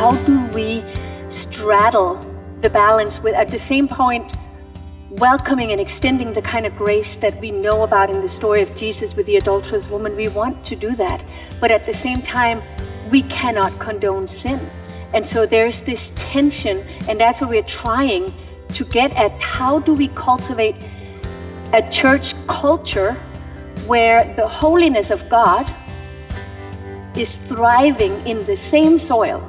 How do we straddle the balance with at the same point welcoming and extending the kind of grace that we know about in the story of Jesus with the adulterous woman? We want to do that. But at the same time we cannot condone sin. And so there's this tension and that's what we're trying to get at. How do we cultivate a church culture where the holiness of God is thriving in the same soil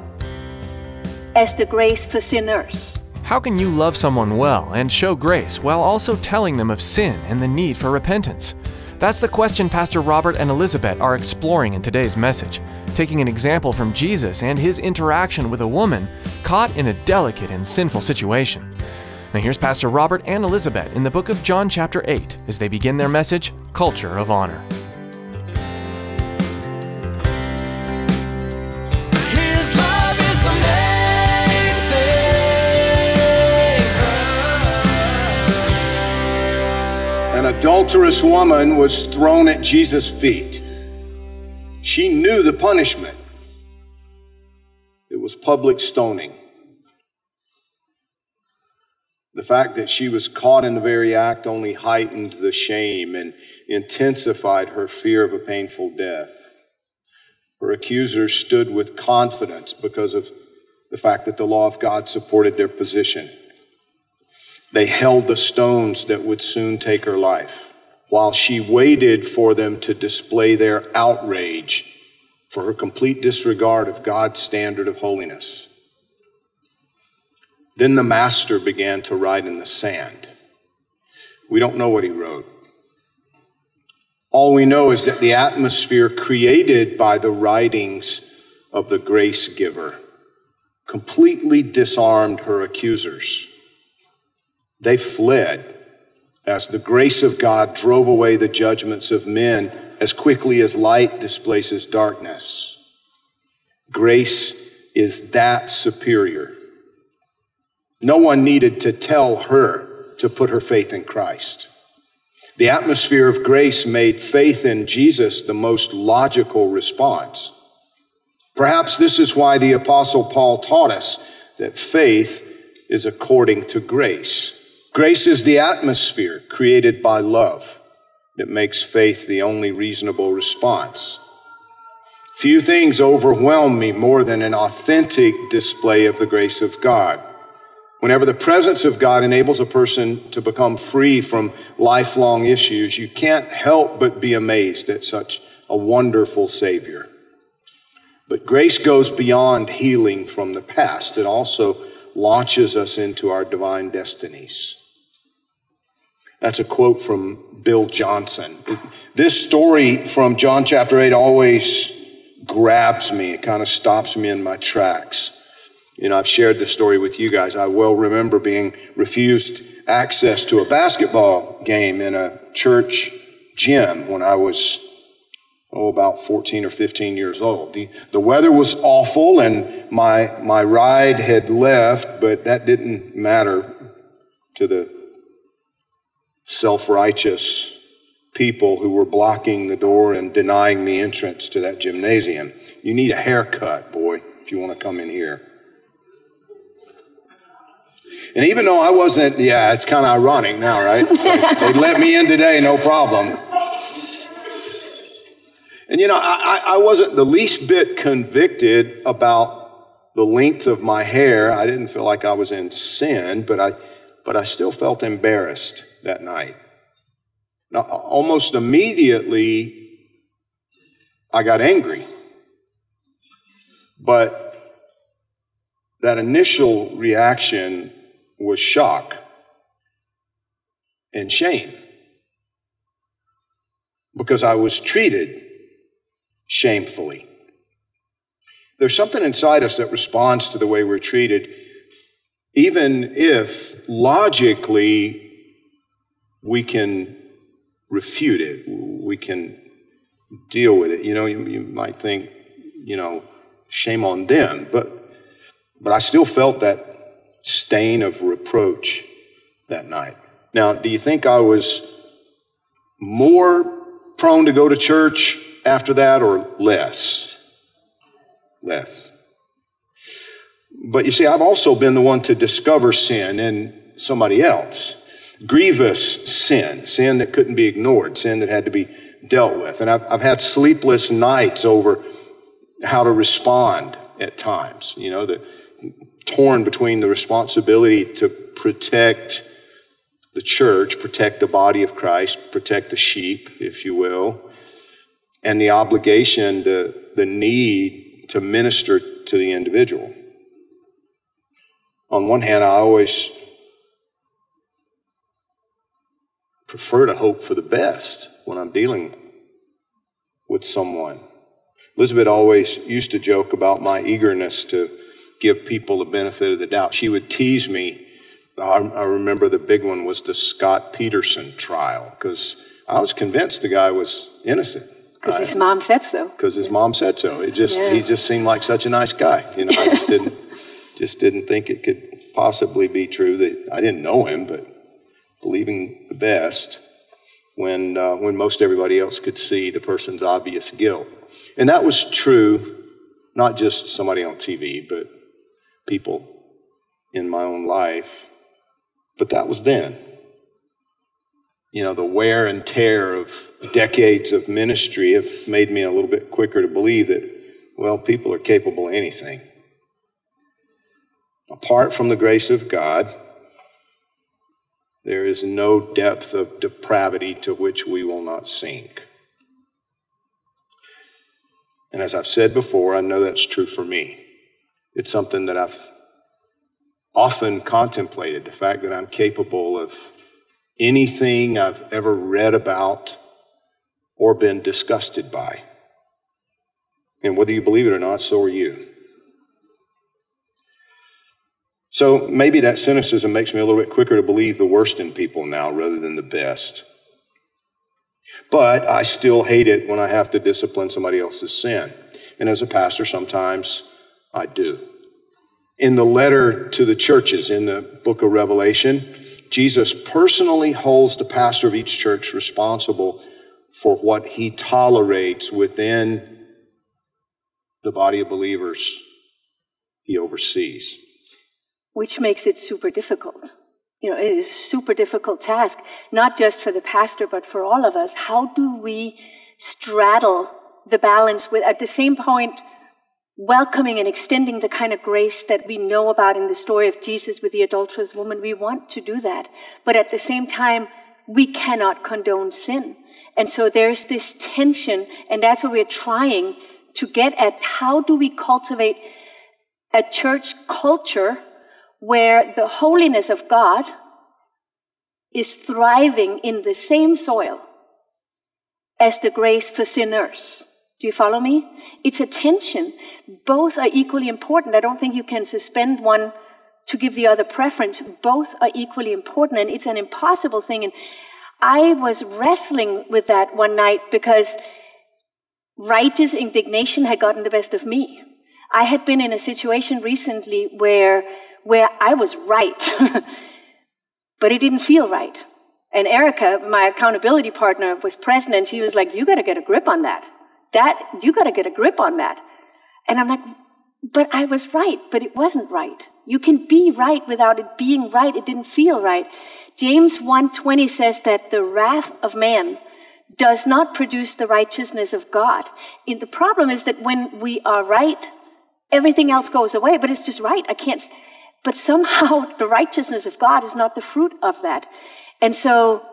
as the grace for sinners. How can you love someone well and show grace while also telling them of sin and the need for repentance? That's the question Pastor Robert and Elizabeth are exploring in today's message, taking an example from Jesus and his interaction with a woman caught in a delicate and sinful situation. Now, here's Pastor Robert and Elizabeth in the book of John, chapter 8, as they begin their message Culture of Honor. Adulterous woman was thrown at Jesus' feet. She knew the punishment. It was public stoning. The fact that she was caught in the very act only heightened the shame and intensified her fear of a painful death. Her accusers stood with confidence because of the fact that the law of God supported their position. They held the stones that would soon take her life, while she waited for them to display their outrage for her complete disregard of God's standard of holiness. Then the master began to write in the sand. We don't know what he wrote. All we know is that the atmosphere created by the writings of the grace giver completely disarmed her accusers. They fled as the grace of God drove away the judgments of men as quickly as light displaces darkness. Grace is that superior. No one needed to tell her to put her faith in Christ. The atmosphere of grace made faith in Jesus the most logical response. Perhaps this is why the Apostle Paul taught us that faith is according to grace. Grace is the atmosphere created by love that makes faith the only reasonable response. Few things overwhelm me more than an authentic display of the grace of God. Whenever the presence of God enables a person to become free from lifelong issues, you can't help but be amazed at such a wonderful Savior. But grace goes beyond healing from the past, it also launches us into our divine destinies. That's a quote from Bill Johnson. This story from John chapter 8 always grabs me, it kind of stops me in my tracks. You know, I've shared this story with you guys. I well remember being refused access to a basketball game in a church gym when I was, oh, about 14 or 15 years old. The, the weather was awful and my, my ride had left, but that didn't matter to the self righteous people who were blocking the door and denying me entrance to that gymnasium. You need a haircut, boy, if you want to come in here. And even though I wasn't, yeah, it's kind of ironic now, right? So they let me in today, no problem. And you know, I, I wasn't the least bit convicted about the length of my hair. I didn't feel like I was in sin, but I, but I still felt embarrassed that night. Now, almost immediately, I got angry. But that initial reaction was shock and shame because I was treated shamefully. There's something inside us that responds to the way we're treated, even if logically we can refute it, we can deal with it. You know, you, you might think, you know, shame on them, but but I still felt that stain of reproach that night. Now, do you think I was more prone to go to church after that or less? Less. But you see, I've also been the one to discover sin in somebody else. Grievous sin, sin that couldn't be ignored, sin that had to be dealt with. And I've, I've had sleepless nights over how to respond at times. You know, the, torn between the responsibility to protect the church, protect the body of Christ, protect the sheep, if you will, and the obligation, to, the need to minister to the individual. On one hand, I always prefer to hope for the best when I'm dealing with someone. Elizabeth always used to joke about my eagerness to give people the benefit of the doubt. She would tease me. I, remember the big one was the Scott Peterson trial because I was convinced the guy was innocent. Because his mom said so. Because his mom said so. It just yeah. he just seemed like such a nice guy. You know, I just didn't just didn't think it could possibly be true that I didn't know him, but believing the best when uh, when most everybody else could see the person's obvious guilt. And that was true, not just somebody on TV, but people in my own life. But that was then. You know, the wear and tear of decades of ministry have made me a little bit quicker to believe that, well, people are capable of anything. Apart from the grace of God, there is no depth of depravity to which we will not sink. And as I've said before, I know that's true for me. It's something that I've often contemplated the fact that I'm capable of anything I've ever read about or been disgusted by. And whether you believe it or not, so are you. So maybe that cynicism makes me a little bit quicker to believe the worst in people now rather than the best. But I still hate it when I have to discipline somebody else's sin. And as a pastor, sometimes I do. In the letter to the churches in the book of Revelation, Jesus personally holds the pastor of each church responsible for what he tolerates within the body of believers he oversees. Which makes it super difficult. You know, it is a super difficult task, not just for the pastor, but for all of us. How do we straddle the balance with, at the same point, welcoming and extending the kind of grace that we know about in the story of Jesus with the adulterous woman. We want to do that. But at the same time, we cannot condone sin. And so there's this tension, and that's what we're trying to get at. How do we cultivate a church culture where the holiness of God is thriving in the same soil as the grace for sinners? Do you follow me? It's a tension. Both are equally important. I don't think you can suspend one to give the other preference. Both are equally important, and it's an impossible thing. And I was wrestling with that one night because righteous indignation had gotten the best of me. I had been in a situation recently where, where I was right, but it didn't feel right. And Erica, my accountability partner, was present, and she was like, You got to get a grip on that. That you got to get a grip on that. And i'm like but i was right but it wasn't right. You can be right without it being right. It didn't feel right. James 1.20 says that the wrath of man does not produce the righteousness of god. And the problem is that when we are right everything else goes away but it's just right. I can't but somehow the righteousness of god is not the fruit of that and so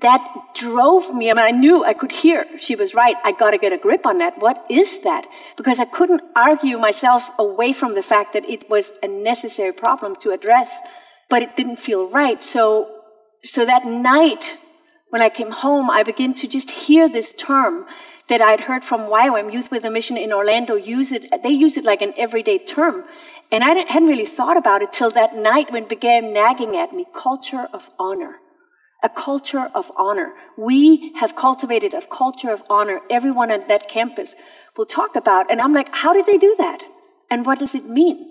that drove me. I mean, I knew I could hear she was right. I got to get a grip on that. What is that? Because I couldn't argue myself away from the fact that it was a necessary problem to address, but it didn't feel right. So, so that night when I came home, I began to just hear this term that I'd heard from YWAM Youth with a Mission in Orlando use it. They use it like an everyday term. And I hadn't really thought about it till that night when it began nagging at me culture of honor a culture of honor. We have cultivated a culture of honor. Everyone at that campus will talk about. And I'm like, how did they do that? And what does it mean?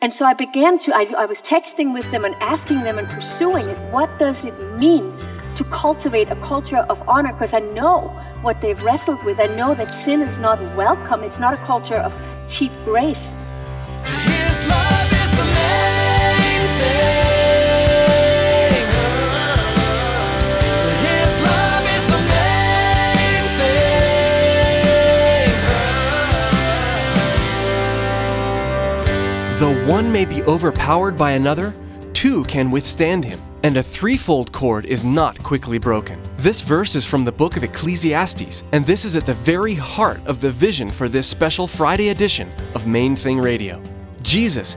And so I began to, I, I was texting with them and asking them and pursuing it. What does it mean to cultivate a culture of honor? Because I know what they've wrestled with. I know that sin is not welcome. It's not a culture of cheap grace. One may be overpowered by another, two can withstand him, and a threefold cord is not quickly broken. This verse is from the book of Ecclesiastes, and this is at the very heart of the vision for this special Friday edition of Main Thing Radio. Jesus,